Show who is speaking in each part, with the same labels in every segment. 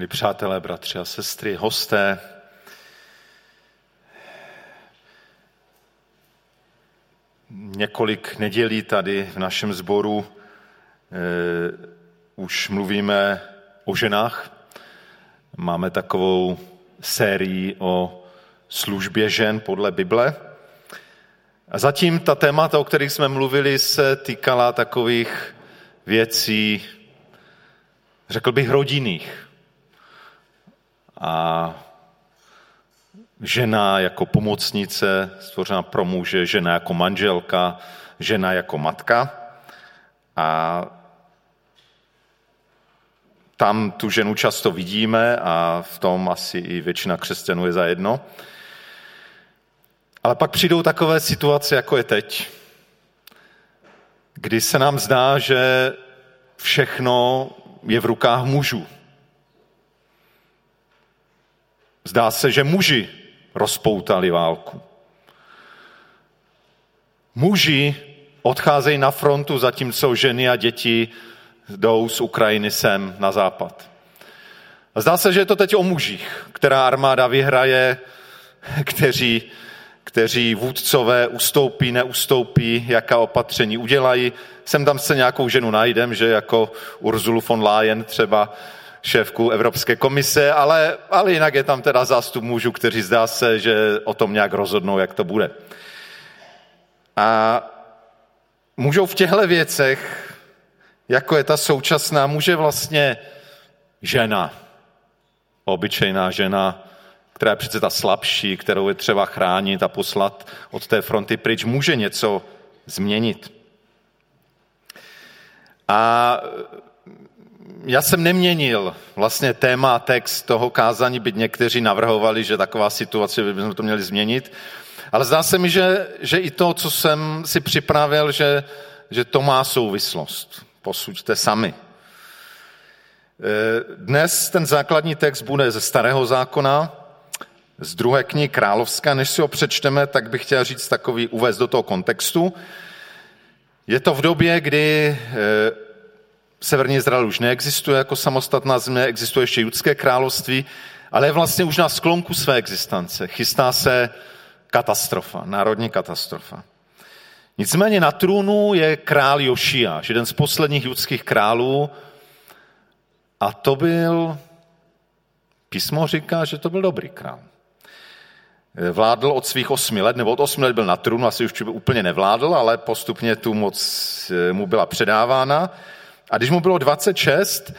Speaker 1: Milí přátelé, bratři a sestry, hosté, několik nedělí tady v našem sboru eh, už mluvíme o ženách. Máme takovou sérii o službě žen podle Bible. A zatím ta témata, o kterých jsme mluvili, se týkala takových věcí, řekl bych, rodinných. A žena jako pomocnice, stvořená pro muže, žena jako manželka, žena jako matka. A tam tu ženu často vidíme a v tom asi i většina křesťanů je zajedno. Ale pak přijdou takové situace, jako je teď, kdy se nám zdá, že všechno je v rukách mužů. Zdá se, že muži rozpoutali válku. Muži odcházejí na frontu, zatímco ženy a děti jdou z Ukrajiny sem na západ. Zdá se, že je to teď o mužích, která armáda vyhraje, kteří, kteří vůdcové ustoupí, neustoupí, jaká opatření udělají. Sem tam se nějakou ženu najdem, že jako Urzulu von Leyen třeba šéfku Evropské komise, ale, ale jinak je tam teda zástup mužů, kteří zdá se, že o tom nějak rozhodnou, jak to bude. A můžou v těchto věcech jako je ta současná, může vlastně žena, obyčejná žena, která je přece ta slabší, kterou je třeba chránit a poslat od té fronty pryč, může něco změnit. A já jsem neměnil vlastně téma a text toho kázání, byť někteří navrhovali, že taková situace by bychom to měli změnit. Ale zdá se mi, že, že i to, co jsem si připravil, že, že to má souvislost posuďte sami. Eh, dnes ten základní text bude ze starého zákona, z druhé knihy Královská. Než si ho přečteme, tak bych chtěl říct takový, uvést do toho kontextu. Je to v době, kdy eh, Severní Izrael už neexistuje jako samostatná země, existuje ještě judské království, ale je vlastně už na sklonku své existence. Chystá se katastrofa, národní katastrofa. Nicméně na trůnu je král Jošiáš, jeden z posledních judských králů. A to byl, písmo říká, že to byl dobrý král. Vládl od svých osmi let, nebo od osmi let byl na trůnu, asi už úplně nevládl, ale postupně tu moc eh, mu byla předávána. A když mu bylo 26,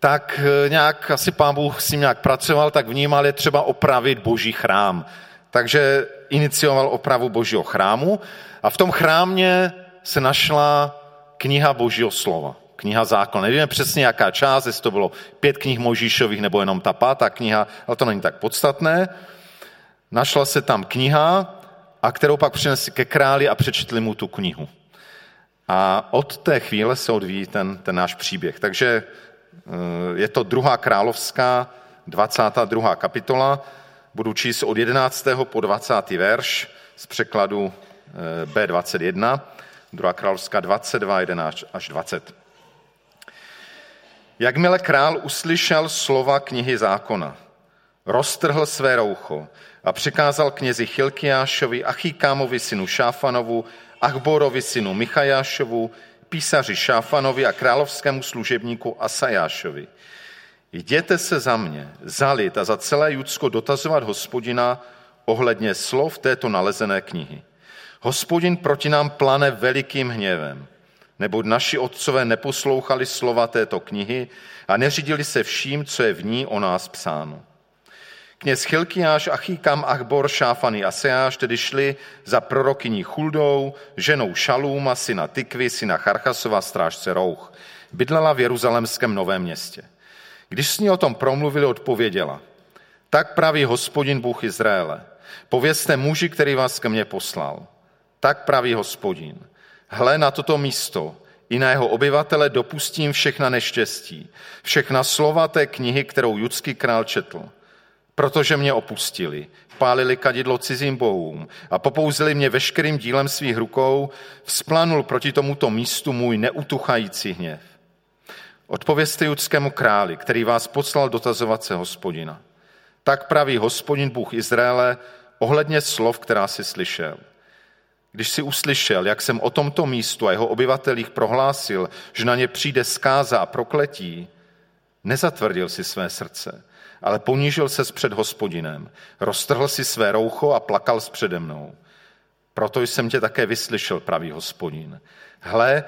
Speaker 1: tak eh, nějak asi pán Bůh s ním nějak pracoval, tak vnímal je třeba opravit boží chrám. Takže inicioval opravu božího chrámu a v tom chrámě se našla kniha Božího slova, kniha zákona. Nevíme přesně, jaká část, jestli to bylo pět knih Možíšových nebo jenom ta pátá kniha, ale to není tak podstatné. Našla se tam kniha, a kterou pak přinesli ke králi a přečetli mu tu knihu. A od té chvíle se odvíjí ten, ten náš příběh. Takže eh, je to druhá královská, 22. kapitola. Budu číst od 11. po 20. verš z překladu B21, druhá královská 22, 11 až 20. Jakmile král uslyšel slova knihy zákona, roztrhl své roucho a přikázal knězi Chilkiášovi, Achíkámovi synu Šáfanovu, Achborovi synu Michajášovu, písaři Šáfanovi a královskému služebníku Asajášovi. Jděte se za mě, zalit a za celé Judsko dotazovat hospodina ohledně slov této nalezené knihy. Hospodin proti nám plane velikým hněvem, nebo naši otcové neposlouchali slova této knihy a neřídili se vším, co je v ní o nás psáno. Kněz Chilkiáš, Achíkam, Achbor, Šáfany a Seáš tedy šli za prorokyní Chuldou, ženou Šalůma, syna Tykvy, syna Charchasova, strážce Rouch. Bydlela v Jeruzalemském novém městě. Když s ní o tom promluvili, odpověděla. Tak praví hospodin Bůh Izraele. Povězte muži, který vás ke mně poslal. Tak praví hospodin. Hle na toto místo, i na jeho obyvatele dopustím všechna neštěstí, všechna slova té knihy, kterou judský král četl. Protože mě opustili, pálili kadidlo cizím bohům a popouzili mě veškerým dílem svých rukou, vzplanul proti tomuto místu můj neutuchající hněv. Odpovězte judskému králi, který vás poslal dotazovat se hospodina. Tak praví hospodin Bůh Izraele ohledně slov, která si slyšel. Když si uslyšel, jak jsem o tomto místu a jeho obyvatelích prohlásil, že na ně přijde zkáza a prokletí, nezatvrdil si své srdce, ale ponížil se před hospodinem, roztrhl si své roucho a plakal s přede mnou. Proto jsem tě také vyslyšel, pravý hospodin. Hle,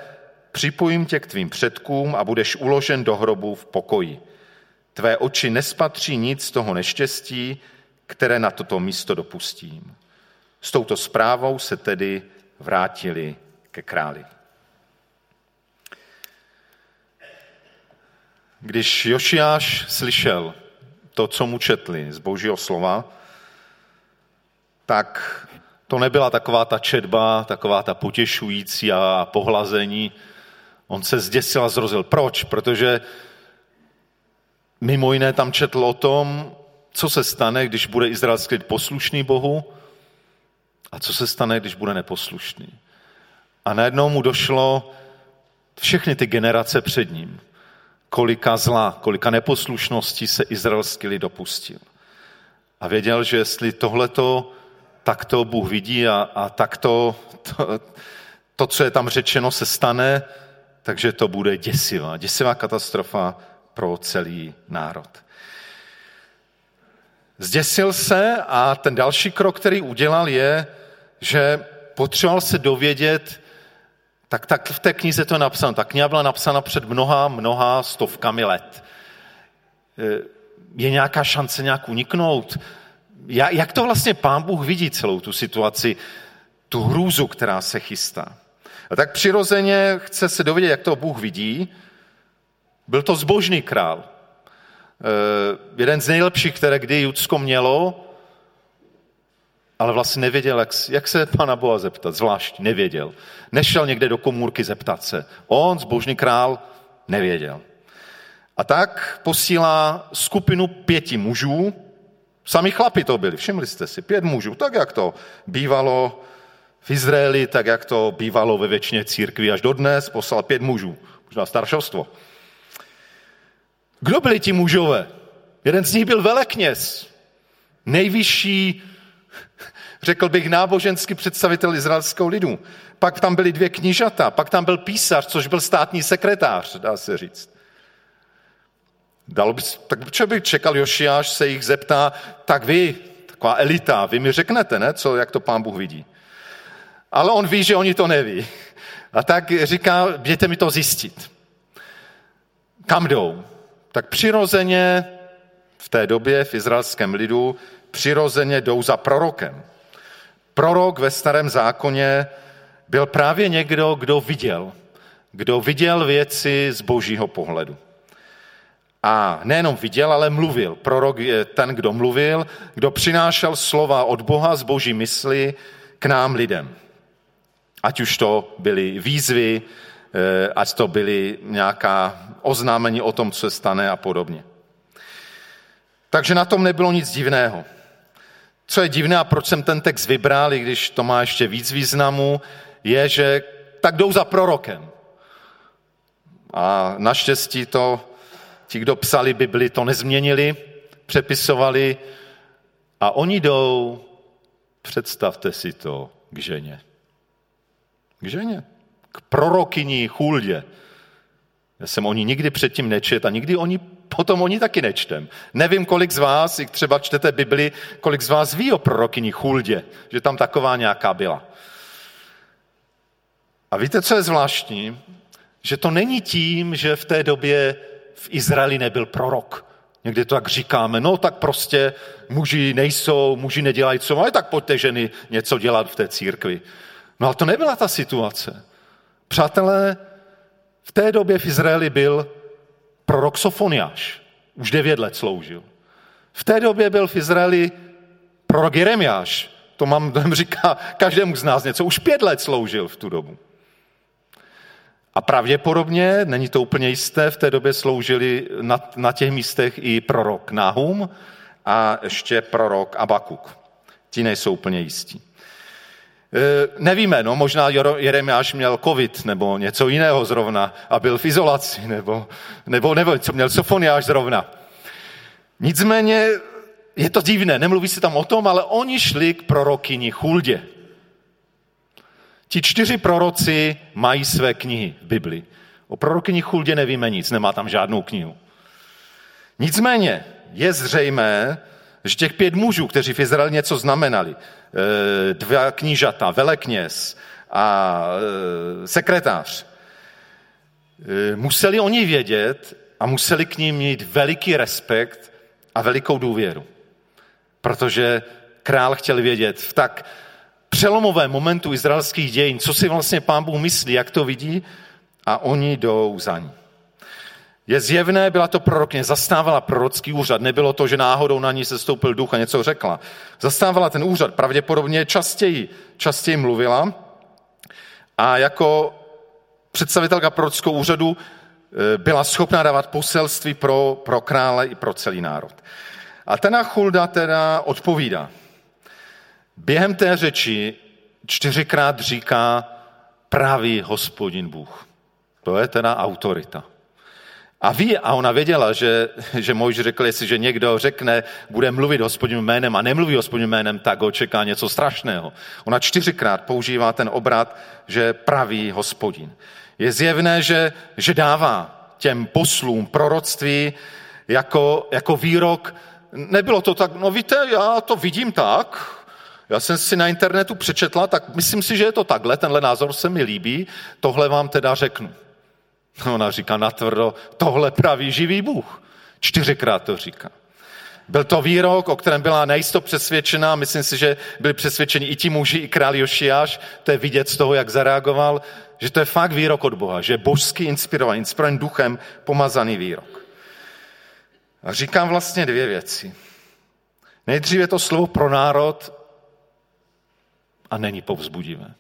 Speaker 1: připojím tě k tvým předkům a budeš uložen do hrobu v pokoji. Tvé oči nespatří nic z toho neštěstí, které na toto místo dopustím. S touto zprávou se tedy vrátili ke králi. Když Jošiáš slyšel to, co mu četli z božího slova, tak to nebyla taková ta četba, taková ta potěšující a pohlazení. On se zděsil a zrozil. Proč? Protože mimo jiné tam četl o tom, co se stane, když bude izraelský poslušný Bohu a co se stane, když bude neposlušný. A najednou mu došlo všechny ty generace před ním, kolika zla, kolika neposlušností se izraelský lid dopustil. A věděl, že jestli tohleto tak to Bůh vidí a, a tak to, to, to, co je tam řečeno, se stane, takže to bude děsivá, děsivá katastrofa pro celý národ. Zděsil se a ten další krok, který udělal, je, že potřeboval se dovědět, tak, tak v té knize to je napsáno. Ta kniha byla napsána před mnoha, mnoha stovkami let. Je nějaká šance nějak uniknout? Jak to vlastně pán Bůh vidí celou tu situaci, tu hrůzu, která se chystá? A tak přirozeně chce se dovědět, jak to Bůh vidí. Byl to zbožný král. Eh, jeden z nejlepších, které kdy Judsko mělo, ale vlastně nevěděl, jak, jak se pana Boha zeptat, zvlášť nevěděl. Nešel někde do komůrky zeptat se. On, zbožný král, nevěděl. A tak posílá skupinu pěti mužů, sami chlapi to byli, všimli jste si, pět mužů, tak jak to bývalo v Izraeli, tak jak to bývalo ve většině církví až dodnes, poslal pět mužů, možná staršovstvo. Kdo byli ti mužové? Jeden z nich byl velekněz, nejvyšší, řekl bych, náboženský představitel izraelského lidu. Pak tam byly dvě knížata, pak tam byl písař, což byl státní sekretář, dá se říct. Dalo by, tak proč bych čekal Jošiáš se jich zeptá, tak vy, taková elita, vy mi řeknete, ne, co, jak to pán Bůh vidí. Ale on ví, že oni to neví. A tak říká, běte mi to zjistit. Kam jdou? tak přirozeně v té době v izraelském lidu přirozeně jdou za prorokem. Prorok ve starém zákoně byl právě někdo, kdo viděl, kdo viděl věci z božího pohledu. A nejenom viděl, ale mluvil. Prorok je ten, kdo mluvil, kdo přinášel slova od Boha z boží mysli k nám lidem. Ať už to byly výzvy, eh, ať to byly nějaká oznámení o tom, co se stane a podobně. Takže na tom nebylo nic divného. Co je divné a proč jsem ten text vybral, i když to má ještě víc významu, je, že tak jdou za prorokem. A naštěstí to ti, kdo psali Bibli, to nezměnili, přepisovali a oni jdou, představte si to, k ženě. K ženě. K prorokyni Chuldě. Já jsem o ní nikdy předtím nečet a nikdy oni potom oni taky nečtem. Nevím, kolik z vás, jak třeba čtete Bibli, kolik z vás ví o prorokyni Chuldě, že tam taková nějaká byla. A víte, co je zvláštní? Že to není tím, že v té době v Izraeli nebyl prorok. Někdy to tak říkáme, no tak prostě muži nejsou, muži nedělají co mají, tak pojďte ženy něco dělat v té církvi. No ale to nebyla ta situace. Přátelé, v té době v Izraeli byl prorok Sofoniáš. Už devět let sloužil. V té době byl v Izraeli prorok Jeremiáš. To mám, to říká každému z nás něco. Už pět let sloužil v tu dobu. A pravděpodobně, není to úplně jisté, v té době sloužili na, na těch místech i prorok Nahum a ještě prorok Abakuk. Ti nejsou úplně jistí. Nevíme, no možná Jeremiáš měl covid nebo něco jiného zrovna a byl v izolaci, nebo, nebo nebo co měl Sofoniáš zrovna. Nicméně je to divné, nemluví se tam o tom, ale oni šli k prorokyni Chuldě. Ti čtyři proroci mají své knihy v Bibli. O prorokyni Chuldě nevíme nic, nemá tam žádnou knihu. Nicméně je zřejmé, že těch pět mužů, kteří v Izraeli něco znamenali, eh, dva knížata, velekněz a eh, sekretář, eh, museli oni vědět a museli k ním mít veliký respekt a velikou důvěru. Protože král chtěl vědět v tak přelomovém momentu izraelských dějin, co si vlastně pán Bůh myslí, jak to vidí a oni jdou za ní. Je zjevné, byla to prorokně, zastávala prorocký úřad. Nebylo to, že náhodou na ní se stoupil duch a něco řekla. Zastávala ten úřad, pravděpodobně častěji, častěji mluvila a jako představitelka prorockého úřadu e, byla schopná dávat poselství pro, pro krále i pro celý národ. A ten Chulda teda odpovídá. Během té řeči čtyřikrát říká pravý hospodin Bůh. To je teda autorita. A ví, a ona věděla, že, že Mojž řekl, jestliže někdo řekne, bude mluvit hospodiným jménem a nemluví hospodiným jménem, tak ho čeká něco strašného. Ona čtyřikrát používá ten obrat, že praví hospodin. Je zjevné, že, že dává těm poslům proroctví jako, jako výrok. Nebylo to tak, no víte, já to vidím tak, já jsem si na internetu přečetla, tak myslím si, že je to takhle, tenhle názor se mi líbí, tohle vám teda řeknu. Ona říká natvrdo, tohle praví živý Bůh. Čtyřikrát to říká. Byl to výrok, o kterém byla nejisto přesvědčená, myslím si, že byli přesvědčeni i ti muži, i král Jošiáš, to je vidět z toho, jak zareagoval, že to je fakt výrok od Boha, že je božský inspirovaný, inspirovaný duchem, pomazaný výrok. A říkám vlastně dvě věci. Nejdříve to slovo pro národ a není povzbudivé.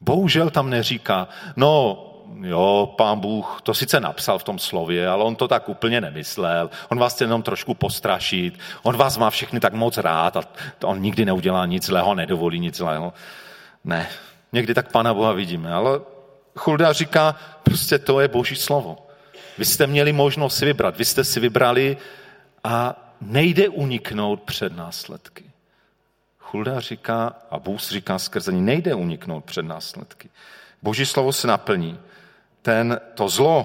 Speaker 1: Bohužel tam neříká, no jo, pán Bůh to sice napsal v tom slově, ale on to tak úplně nemyslel. On vás chce jenom trošku postrašit. On vás má všechny tak moc rád a on nikdy neudělá nic zlého, nedovolí nic zlého. Ne, někdy tak Pána Boha vidíme, ale Chulda říká, prostě to je boží slovo. Vy jste měli možnost si vybrat, vy jste si vybrali a nejde uniknout před následky. Chulda říká, a Bůh říká skrze ní, nejde uniknout před následky. Boží slovo se naplní ten, to zlo,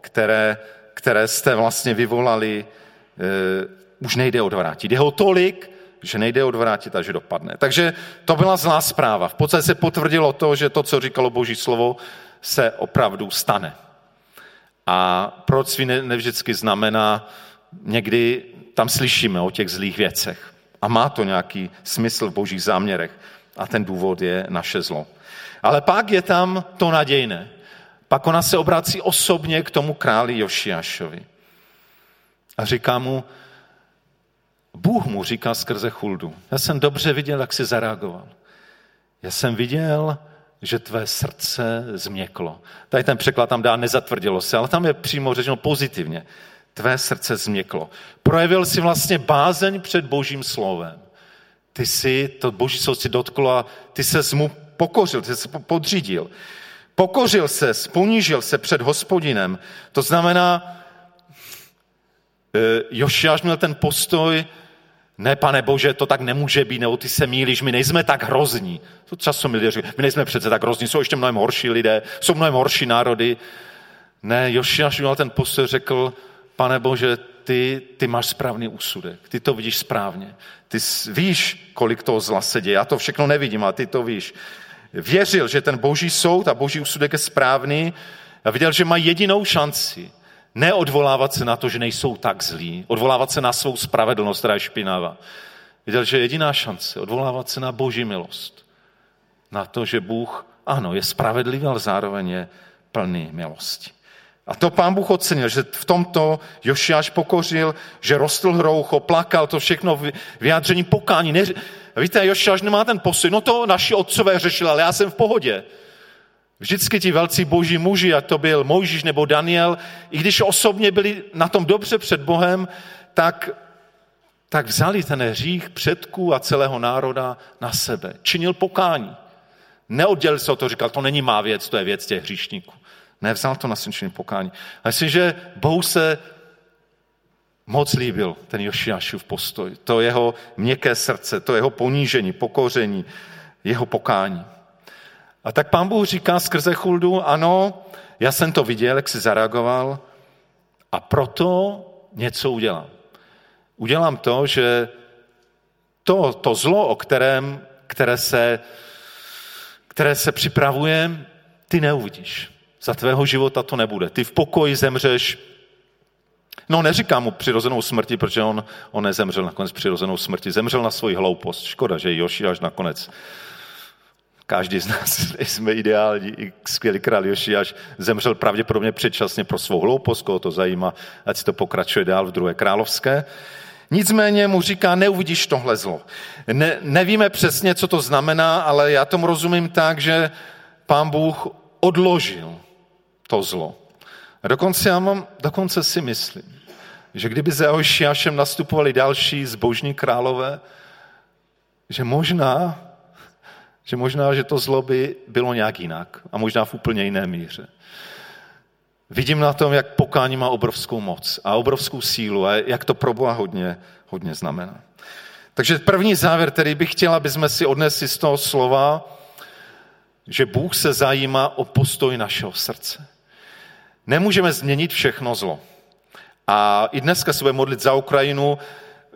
Speaker 1: které, které jste vlastně vyvolali, uh, už nejde odvrátit. Je ho tolik, že nejde odvrátit a že dopadne. Takže to byla zlá zpráva. V podstatě se potvrdilo to, že to, co říkalo Boží slovo, se opravdu stane. A proroctví ne, nevždycky znamená, někdy tam slyšíme o těch zlých věcech. A má to nějaký smysl v božích záměrech. A ten důvod je naše zlo. Ale pak je tam to nadějné. Pak ona se obrací osobně k tomu králi Jošiašovi. A říká mu, Bůh mu říká skrze chuldu. Já jsem dobře viděl, jak jsi zareagoval. Já jsem viděl, že tvé srdce změklo. Tady ten překlad tam dá nezatvrdilo se, ale tam je přímo řečeno pozitivně. Tvé srdce změklo. Projevil si vlastně bázeň před božím slovem. Ty si, to boží slovo si dotklo a ty se mu pokořil, ty se podřídil. Pokořil se, ponížil se před hospodinem. To znamená, eh, Jošiáš měl ten postoj, ne, pane Bože, to tak nemůže být, nebo ty se mílíš, my nejsme tak hrozní. To často lidé my nejsme přece tak hrozní, jsou ještě mnohem horší lidé, jsou mnohem horší národy. Ne, Jošiáš měl ten postoj, řekl, pane Bože, ty, ty máš správný úsudek, ty to vidíš správně. Ty víš, kolik toho zla se děje, já to všechno nevidím, ale ty to víš věřil, že ten boží soud a boží úsudek je správný a viděl, že má jedinou šanci neodvolávat se na to, že nejsou tak zlí, odvolávat se na svou spravedlnost, která je špinavá. Viděl, že jediná šance odvolávat se na boží milost. Na to, že Bůh, ano, je spravedlivý, ale zároveň je plný milosti. A to pán Bůh ocenil, že v tomto Jošiáš pokořil, že rostl hroucho, plakal, to všechno vyjádření pokání. Ne, víte, Jošiáš nemá ten posud, no to naši otcové řešili, ale já jsem v pohodě. Vždycky ti velcí boží muži, ať to byl Mojžíš nebo Daniel, i když osobně byli na tom dobře před Bohem, tak, tak vzali ten hřích předků a celého národa na sebe. Činil pokání. Neoddělil se o to, říkal, to není má věc, to je věc těch hříšníků. Nevzal to na svědčení pokání. A myslím, že Bohu se moc líbil ten Jošiášův postoj. To jeho měkké srdce, to jeho ponížení, pokoření, jeho pokání. A tak pán Bůh říká skrze chuldu, ano, já jsem to viděl, jak jsi zareagoval a proto něco udělám. Udělám to, že to, to zlo, o kterém, které se, které se připravuje, ty neuvidíš. Za tvého života to nebude. Ty v pokoji zemřeš, no neříkám mu přirozenou smrti, protože on, on nezemřel nakonec přirozenou smrti. Zemřel na svoji hloupost. Škoda, že Joši až nakonec Každý z nás jsme ideální, i skvělý král Jošiáš zemřel pravděpodobně předčasně pro svou hloupost, koho to zajímá, ať si to pokračuje dál v druhé královské. Nicméně mu říká, neuvidíš tohle zlo. Ne, nevíme přesně, co to znamená, ale já tomu rozumím tak, že pán Bůh odložil to zlo. A dokonce, já mám, dokonce si myslím, že kdyby za Jošiášem nastupovali další zbožní králové, že možná že možná, že to zlo by bylo nějak jinak a možná v úplně jiné míře. Vidím na tom, jak pokání má obrovskou moc a obrovskou sílu a jak to pro Boha hodně, hodně znamená. Takže první závěr, který bych chtěl, aby jsme si odnesli z toho slova, že Bůh se zajímá o postoj našeho srdce. Nemůžeme změnit všechno zlo. A i dneska se budeme modlit za Ukrajinu,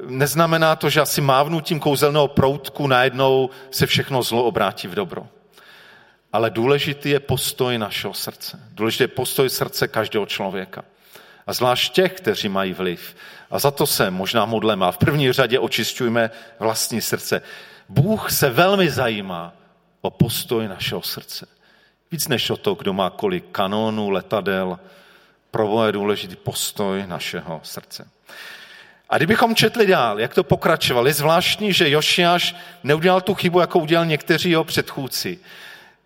Speaker 1: neznamená to, že asi mávnutím kouzelného proutku najednou se všechno zlo obrátí v dobro. Ale důležitý je postoj našeho srdce. Důležitý je postoj srdce každého člověka. A zvlášť těch, kteří mají vliv. A za to se možná modleme. A v první řadě očišťujeme vlastní srdce. Bůh se velmi zajímá o postoj našeho srdce. Víc než o to, kdo má kolik kanónů, letadel. Pro je důležitý postoj našeho srdce. A kdybychom četli dál, jak to pokračovalo, je zvláštní, že Jošiáš neudělal tu chybu, jako udělal někteří jeho předchůdci.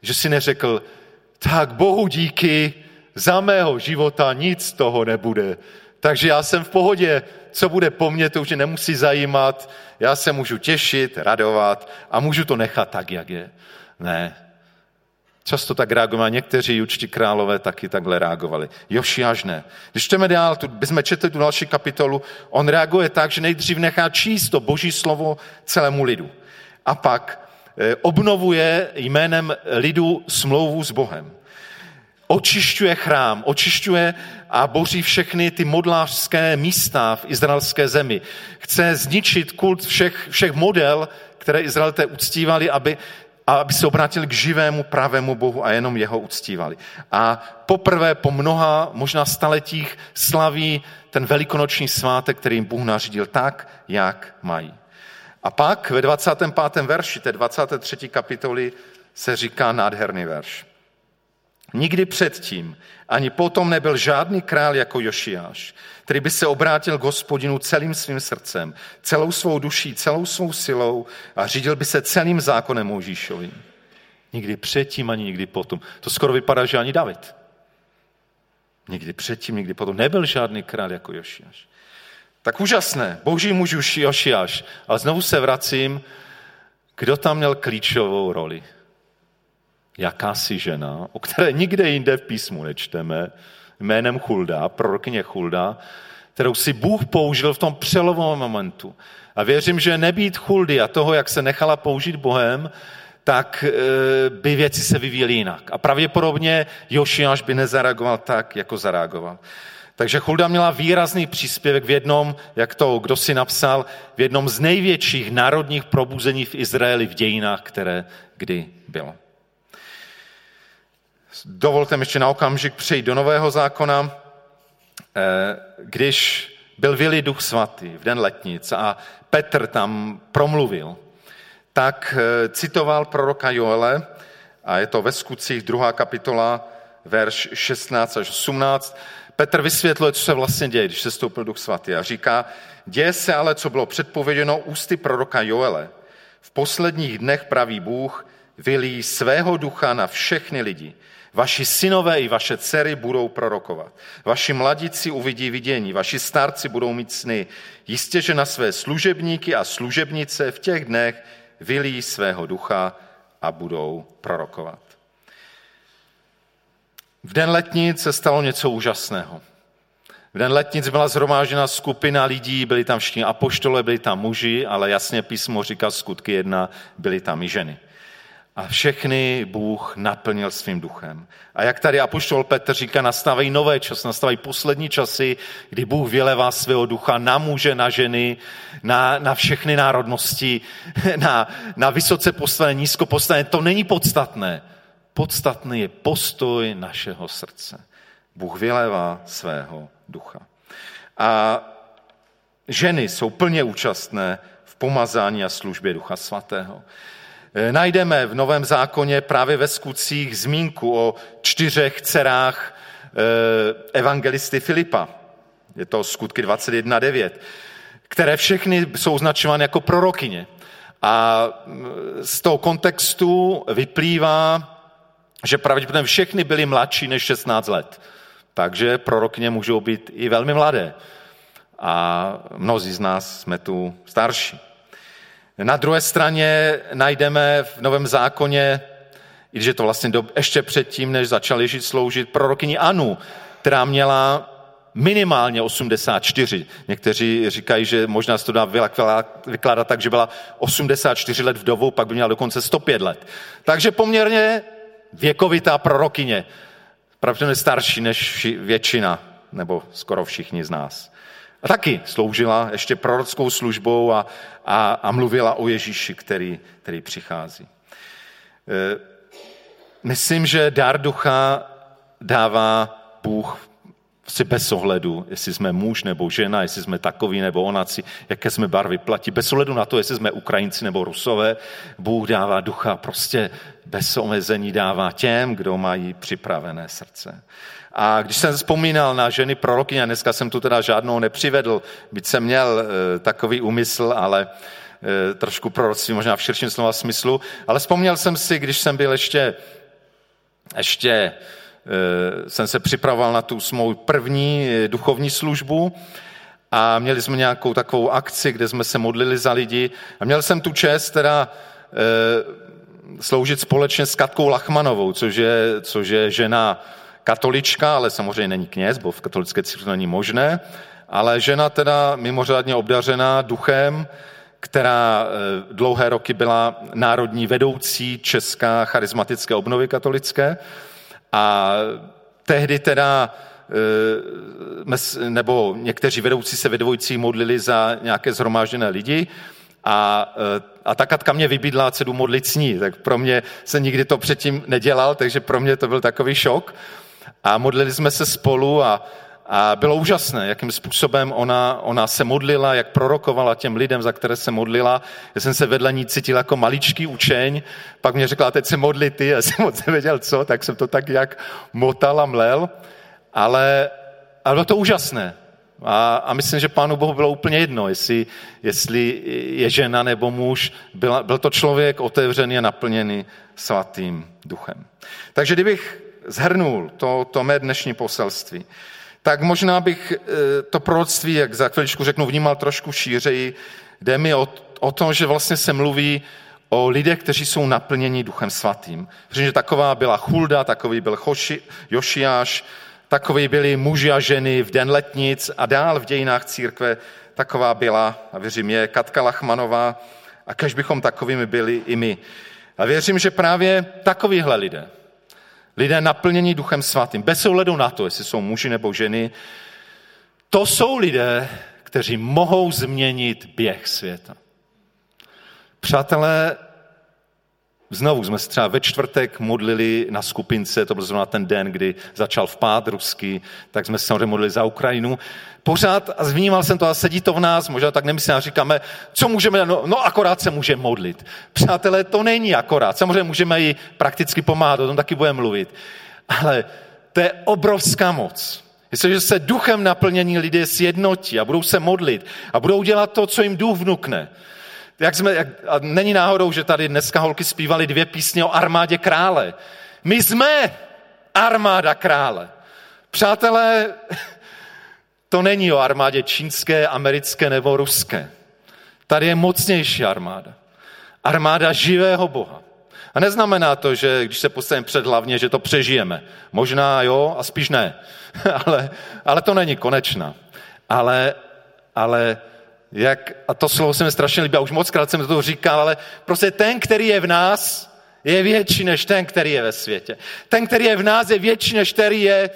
Speaker 1: Že si neřekl, tak bohu díky, za mého života nic z toho nebude. Takže já jsem v pohodě, co bude po mně, to už nemusí zajímat, já se můžu těšit, radovat a můžu to nechat tak, jak je. Ne, Často tak a někteří jučti králové taky takhle reagovali. Jošiáš ne. Když čteme dál, tu, bychom četli tu další kapitolu, on reaguje tak, že nejdřív nechá číst to boží slovo celému lidu. A pak eh, obnovuje jménem lidu smlouvu s Bohem. Očišťuje chrám, očišťuje a boří všechny ty modlářské místa v izraelské zemi. Chce zničit kult všech, všech model, které Izraelité uctívali, aby a aby se obrátili k živému pravému Bohu a jenom jeho uctívali. A poprvé po mnoha, možná staletích, slaví ten velikonoční svátek, který jim Bůh nařídil tak, jak mají. A pak ve 25. verši té 23. kapitoly se říká nádherný verš. Nikdy předtím ani potom nebyl žádný král jako Jošiáš, který by se obrátil k hospodinu celým svým srdcem, celou svou duší, celou svou silou a řídil by se celým zákonem Mojžíšovým. Nikdy předtím, ani nikdy potom. To skoro vypadá, že ani David. Nikdy předtím, nikdy potom. Nebyl žádný král jako Jošiáš. Tak úžasné, boží muž Jošiáš. Ale znovu se vracím, kdo tam měl klíčovou roli? jakási žena, o které nikde jinde v písmu nečteme, jménem Chulda, prorokyně Chulda, kterou si Bůh použil v tom přelovém momentu. A věřím, že nebýt Chuldy a toho, jak se nechala použít Bohem, tak e, by věci se vyvíjely jinak. A pravděpodobně Jošiáš by nezareagoval tak, jako zareagoval. Takže Chulda měla výrazný příspěvek v jednom, jak to kdo si napsal, v jednom z největších národních probuzení v Izraeli v dějinách, které kdy bylo. Dovolte mi ještě na okamžik přejít do Nového zákona, eh, když byl vylý duch svatý v den letnic a Petr tam promluvil, tak eh, citoval proroka Joele, a je to ve skutcích druhá kapitola, verš 16 až 18. Petr vysvětluje, co se vlastně děje, když se stoupil duch svatý a říká, děje se ale, co bylo předpověděno ústy proroka Joele. V posledních dnech pravý Bůh vylí svého ducha na všechny lidi. Vaši synové i vaše dcery budou prorokovat. Vaši mladíci uvidí vidění, vaši starci budou mít sny. Jistě, že na své služebníky a služebnice v těch dnech vylí svého ducha a budou prorokovat. V den letnic se stalo něco úžasného. V den letnic byla zhromážena skupina lidí, byli tam všichni apoštole, byli tam muži, ale jasně písmo říká skutky jedna, byly tam i ženy. A všechny Bůh naplnil svým duchem. A jak tady apoštol Petr říká, nastávají nové časy, nastávají poslední časy, kdy Bůh vylevá svého ducha na muže, na ženy, na, na všechny národnosti, na, na vysoce postavené, nízko postavené. To není podstatné. Podstatný je postoj našeho srdce. Bůh vylevá svého ducha. A ženy jsou plně účastné v pomazání a službě Ducha Svatého. Eh, najdeme v Novém zákoně právě ve skutcích zmínku o čtyřech dcerách eh, evangelisty Filipa. Je to skutky 21.9, které všechny jsou označovány jako prorokyně. A mm, z toho kontextu vyplývá, že pravděpodobně všechny byly mladší než 16 let. Takže prorokně můžou být i velmi mladé. A mnozí z nás jsme tu starší. Na druhé straně najdeme v Novém zákoně, i když je to vlastně do, ještě předtím, než začal Ježíš sloužit, prorokyni Anu, která měla minimálně 84. Někteří říkají, že možná se to dá vykládat tak, že byla 84 let vdovou, pak by měla dokonce 105 let. Takže poměrně věkovitá prorokyně, pravděpodobně starší než většina, nebo skoro všichni z nás. A taky sloužila ještě prorockou službou a, a, a mluvila o Ježíši, který, který přichází. E, myslím, že dar ducha dává Bůh si bez ohledu, jestli jsme muž nebo žena, jestli jsme takový nebo onaci, jaké jsme barvy platí. Bez ohledu na to, jestli jsme Ukrajinci nebo Rusové, Bůh dává ducha prostě bez omezení dává těm, kdo mají připravené srdce. A když jsem vzpomínal na ženy prorokyně, dneska jsem tu teda žádnou nepřivedl, byť jsem měl e, takový úmysl, ale e, trošku proroctví možná v širším slova smyslu, ale vzpomněl jsem si, když jsem byl ještě, ještě jsem se připravoval na tu svou první duchovní službu a měli jsme nějakou takovou akci, kde jsme se modlili za lidi. A měl jsem tu čest teda sloužit společně s Katkou Lachmanovou, což je, což je žena katolička, ale samozřejmě není kněz, bo v katolické církvi není možné, ale žena teda mimořádně obdařená duchem, která eh, dlouhé roky byla národní vedoucí česká charismatické obnovy katolické a tehdy teda eh, nebo někteří vedoucí se vedoucí modlili za nějaké zhromážděné lidi a, eh, a ta Katka mě vybídla, co jdu modlit s ní. Tak pro mě se nikdy to předtím nedělal, takže pro mě to byl takový šok. A modlili jsme se spolu a, a bylo úžasné, jakým způsobem ona, ona se modlila, jak prorokovala těm lidem, za které se modlila. Já jsem se vedle ní cítil jako maličký učeň, pak mě řekla, teď se modli ty, já jsem moc nevěděl co, tak jsem to tak jak motal a mlel, ale, ale bylo to úžasné. A, a myslím, že Pánu Bohu bylo úplně jedno, jestli, jestli je žena nebo muž, byl, byl to člověk otevřený a naplněný svatým duchem. Takže kdybych zhrnul to, to mé dnešní poselství, tak možná bych eh, to proroctví, jak za chviličku řeknu, vnímal trošku šířeji. Jde mi o, o to, že vlastně se mluví o lidech, kteří jsou naplněni Duchem Svatým. Protože taková byla Hulda, takový byl Hoši, Jošiáš, takový byli muži a ženy v den letnic a dál v dějinách církve taková byla, a věřím, je Katka Lachmanová a kež bychom takovými byli i my. A věřím, že právě takovýhle lidé, lidé naplnění Duchem Svatým, bez ohledu na to, jestli jsou muži nebo ženy, to jsou lidé, kteří mohou změnit běh světa. Přátelé, Znovu jsme se třeba ve čtvrtek modlili na skupince, to byl zrovna ten den, kdy začal vpád ruský, tak jsme se samozřejmě modlili za Ukrajinu. Pořád, a vnímal jsem to a sedí to v nás, možná tak nemyslím, a říkáme, co můžeme, no, no akorát se může modlit. Přátelé, to není akorát. Samozřejmě můžeme i prakticky pomáhat, o tom taky budeme mluvit. Ale to je obrovská moc. Jestliže se duchem naplnění lidé sjednotí a budou se modlit a budou dělat to, co jim duch vnukne, jak jsme, jak, a není náhodou, že tady dneska holky zpívali dvě písně o armádě krále. My jsme armáda krále. Přátelé, to není o armádě čínské, americké nebo ruské. Tady je mocnější armáda. Armáda živého Boha. A neznamená to, že když se postavíme před hlavně, že to přežijeme. Možná jo, a spíš ne. ale, ale to není konečná. Ale, ale jak, a to slovo se mi strašně líbí, a už moc krát jsem to říkal, ale prostě ten, který je v nás, je větší než ten, který je ve světě. Ten, který je v nás, je větší než který je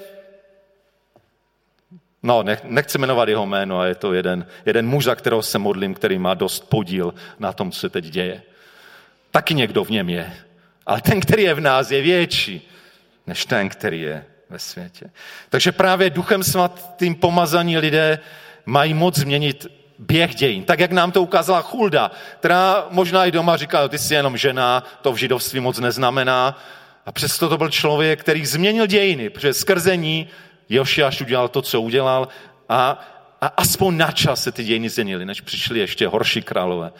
Speaker 1: No, nechci jmenovat jeho jméno, a je to jeden, jeden muž, za kterého se modlím, který má dost podíl na tom, co se teď děje. Taky někdo v něm je. Ale ten, který je v nás, je větší než ten, který je ve světě. Takže právě duchem svatým pomazaní lidé mají moc změnit běh dějin. Tak, jak nám to ukázala Chulda, která možná i doma říká, ty jsi jenom žena, to v židovství moc neznamená. A přesto to byl člověk, který změnil dějiny, protože skrze ní Jošiaš udělal to, co udělal a, a aspoň na čas se ty dějiny změnily, než přišli ještě horší králové.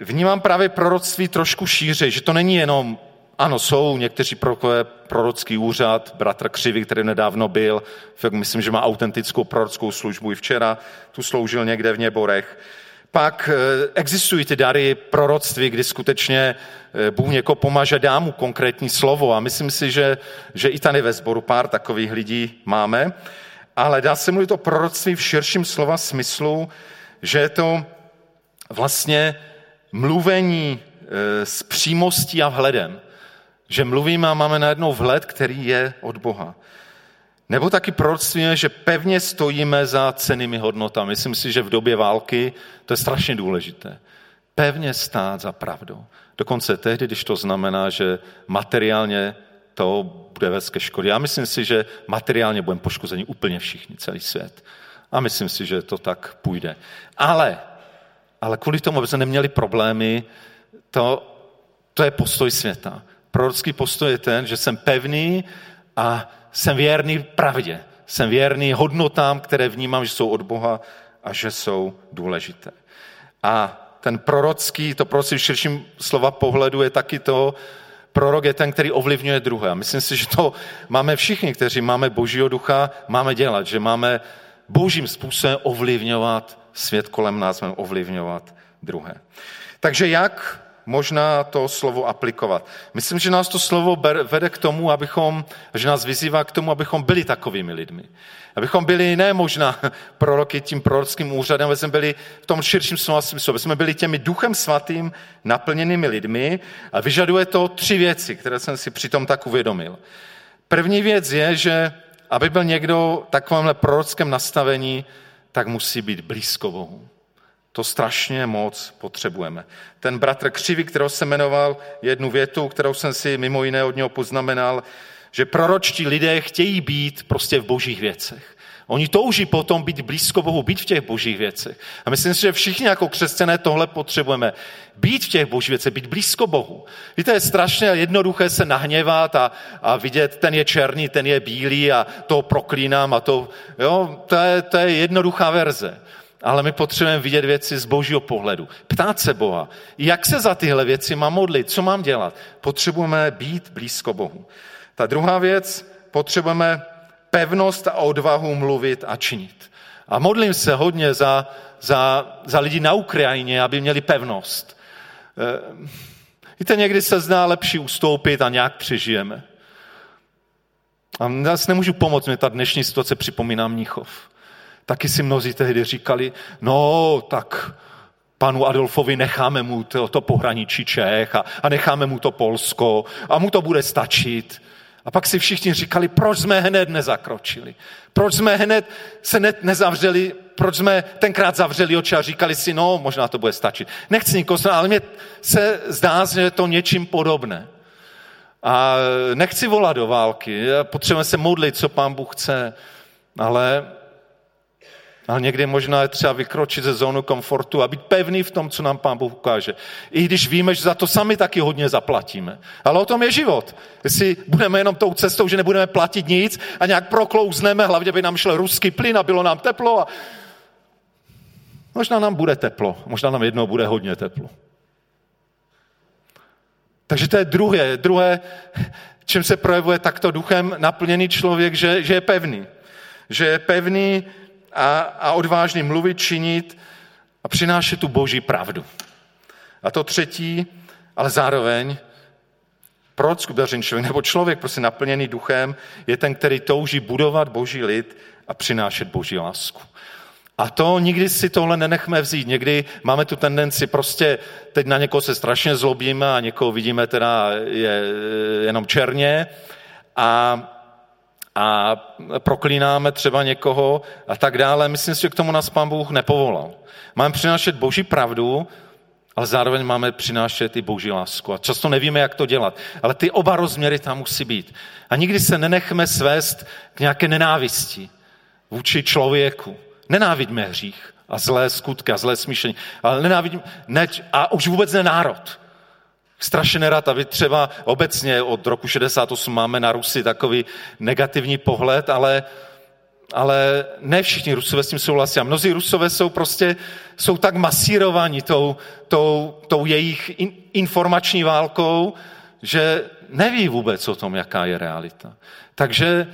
Speaker 1: Vnímám právě proroctví trošku šíře, že to není jenom, ano, jsou někteří prorokové, prorocký úřad, bratr Křivý, který nedávno byl, myslím, že má autentickou prorockou službu i včera, tu sloužil někde v Něborech. Pak eh, existují ty dary proroctví, kdy skutečně eh, Bůh někoho pomaže, dá mu konkrétní slovo a myslím si, že, že i tady ve sboru pár takových lidí máme. Ale dá se mluvit o proroctví v širším slova smyslu, že je to vlastně mluvení eh, s přímostí a vhledem. Že mluvíme a máme najednou vhled, který je od Boha. Nebo taky proroctví že pevně stojíme za cenými hodnotami. Myslím si, že v době války to je strašně důležité. Pevně stát za pravdou. Dokonce tehdy, když to znamená, že materiálně to bude vést ke škodě. Já myslím si, že materiálně budeme poškozeni úplně všichni, celý svět. A myslím si, že to tak půjde. Ale, ale kvůli tomu, aby jsme neměli problémy, to, to je postoj světa. Prorocký postoj je ten, že jsem pevný a jsem věrný pravdě. Jsem věrný hodnotám, které vnímám, že jsou od Boha a že jsou důležité. A ten prorocký, to prorocí v širším slova pohledu je taky to, prorok je ten, který ovlivňuje druhé. A myslím si, že to máme všichni, kteří máme božího ducha, máme dělat, že máme božím způsobem ovlivňovat svět kolem nás, máme ovlivňovat druhé. Takže jak možná to slovo aplikovat. Myslím, že nás to slovo vede k tomu, abychom, že nás vyzývá k tomu, abychom byli takovými lidmi. Abychom byli ne možná proroky tím prorockým úřadem, jsme byli v tom širším slova smyslu, aby jsme byli těmi duchem svatým naplněnými lidmi a vyžaduje to tři věci, které jsem si přitom tak uvědomil. První věc je, že aby byl někdo takovémhle prorockém nastavení, tak musí být blízko Bohu. To strašně moc potřebujeme. Ten bratr Křivý, kterého se jmenoval, jednu větu, kterou jsem si mimo jiné od něho poznamenal, že proročtí lidé chtějí být prostě v božích věcech. Oni touží potom být blízko Bohu, být v těch božích věcech. A myslím si, že všichni jako křesťané tohle potřebujeme. Být v těch božích věcech, být blízko Bohu. Víte, je strašně jednoduché se nahněvat a, a vidět, ten je černý, ten je bílý a to proklínám a to, jo, to je, to je jednoduchá verze ale my potřebujeme vidět věci z božího pohledu. Ptát se Boha, jak se za tyhle věci mám modlit, co mám dělat. Potřebujeme být blízko Bohu. Ta druhá věc, potřebujeme pevnost a odvahu mluvit a činit. A modlím se hodně za, za, za lidi na Ukrajině, aby měli pevnost. E, víte, někdy se zdá lepší ustoupit a nějak přežijeme. A já si nemůžu pomoct, mě ta dnešní situace připomíná Mnichov. Taky si mnozí tehdy říkali, no tak panu Adolfovi necháme mu to, to pohraničí Čech a, a necháme mu to Polsko a mu to bude stačit. A pak si všichni říkali, proč jsme hned nezakročili? Proč jsme hned se ne, nezavřeli, proč jsme tenkrát zavřeli oči a říkali si, no, možná to bude stačit. Nechci nikoho ale mně se zdá, že je to něčím podobné. A nechci volat do války, potřebujeme se modlit, co pán Bůh chce, ale ale někdy možná je třeba vykročit ze zónu komfortu a být pevný v tom, co nám Pán Bůh ukáže. I když víme, že za to sami taky hodně zaplatíme. Ale o tom je život. Jestli budeme jenom tou cestou, že nebudeme platit nic a nějak proklouzneme, hlavně by nám šel ruský plyn a bylo nám teplo a možná nám bude teplo. Možná nám jednou bude hodně teplo. Takže to je druhé, druhé, čím se projevuje takto duchem naplněný člověk, že, že je pevný. Že je pevný a, a odvážně mluvit, činit a přinášet tu boží pravdu. A to třetí, ale zároveň, proč člověk nebo člověk prostě naplněný duchem je ten, který touží budovat boží lid a přinášet boží lásku. A to nikdy si tohle nenechme vzít. Někdy máme tu tendenci prostě, teď na někoho se strašně zlobíme a někoho vidíme teda je jenom černě a, a proklínáme třeba někoho a tak dále. Myslím si, že k tomu nás pán Bůh nepovolal. Máme přinášet boží pravdu, ale zároveň máme přinášet i boží lásku. A často nevíme, jak to dělat. Ale ty oba rozměry tam musí být. A nikdy se nenechme svést k nějaké nenávisti vůči člověku Nenávidíme hřích a zlé skutky a zlé smýšlení, ale nenávidíme, ne, a už vůbec ne národ. Strašně nerad, a vy třeba obecně od roku 68 máme na Rusy takový negativní pohled, ale, ale ne všichni Rusové s tím souhlasí. A mnozí Rusové jsou prostě, jsou tak masírovaní tou, tou, tou jejich in, informační válkou, že neví vůbec o tom, jaká je realita. Takže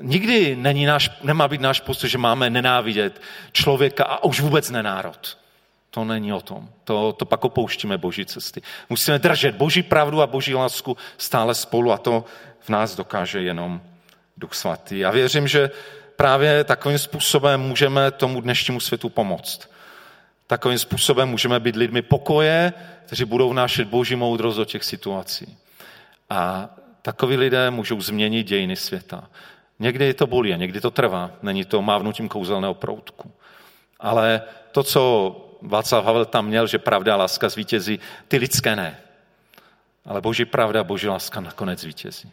Speaker 1: nikdy není náš, nemá být náš postoj, že máme nenávidět člověka a už vůbec nenárod. To není o tom. To, to pak opouštíme boží cesty. Musíme držet boží pravdu a boží lásku stále spolu a to v nás dokáže jenom Duch Svatý. Já věřím, že právě takovým způsobem můžeme tomu dnešnímu světu pomoct. Takovým způsobem můžeme být lidmi pokoje, kteří budou vnášet boží moudrost do těch situací. A takoví lidé můžou změnit dějiny světa. Někdy to bolí a někdy to trvá. Není to mávnutím kouzelného proutku. Ale to, co Václav Havel tam měl, že pravda a láska zvítězí, ty lidské ne. Ale boží pravda, boží láska nakonec zvítězí.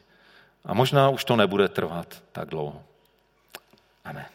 Speaker 1: A možná už to nebude trvat tak dlouho. Amen.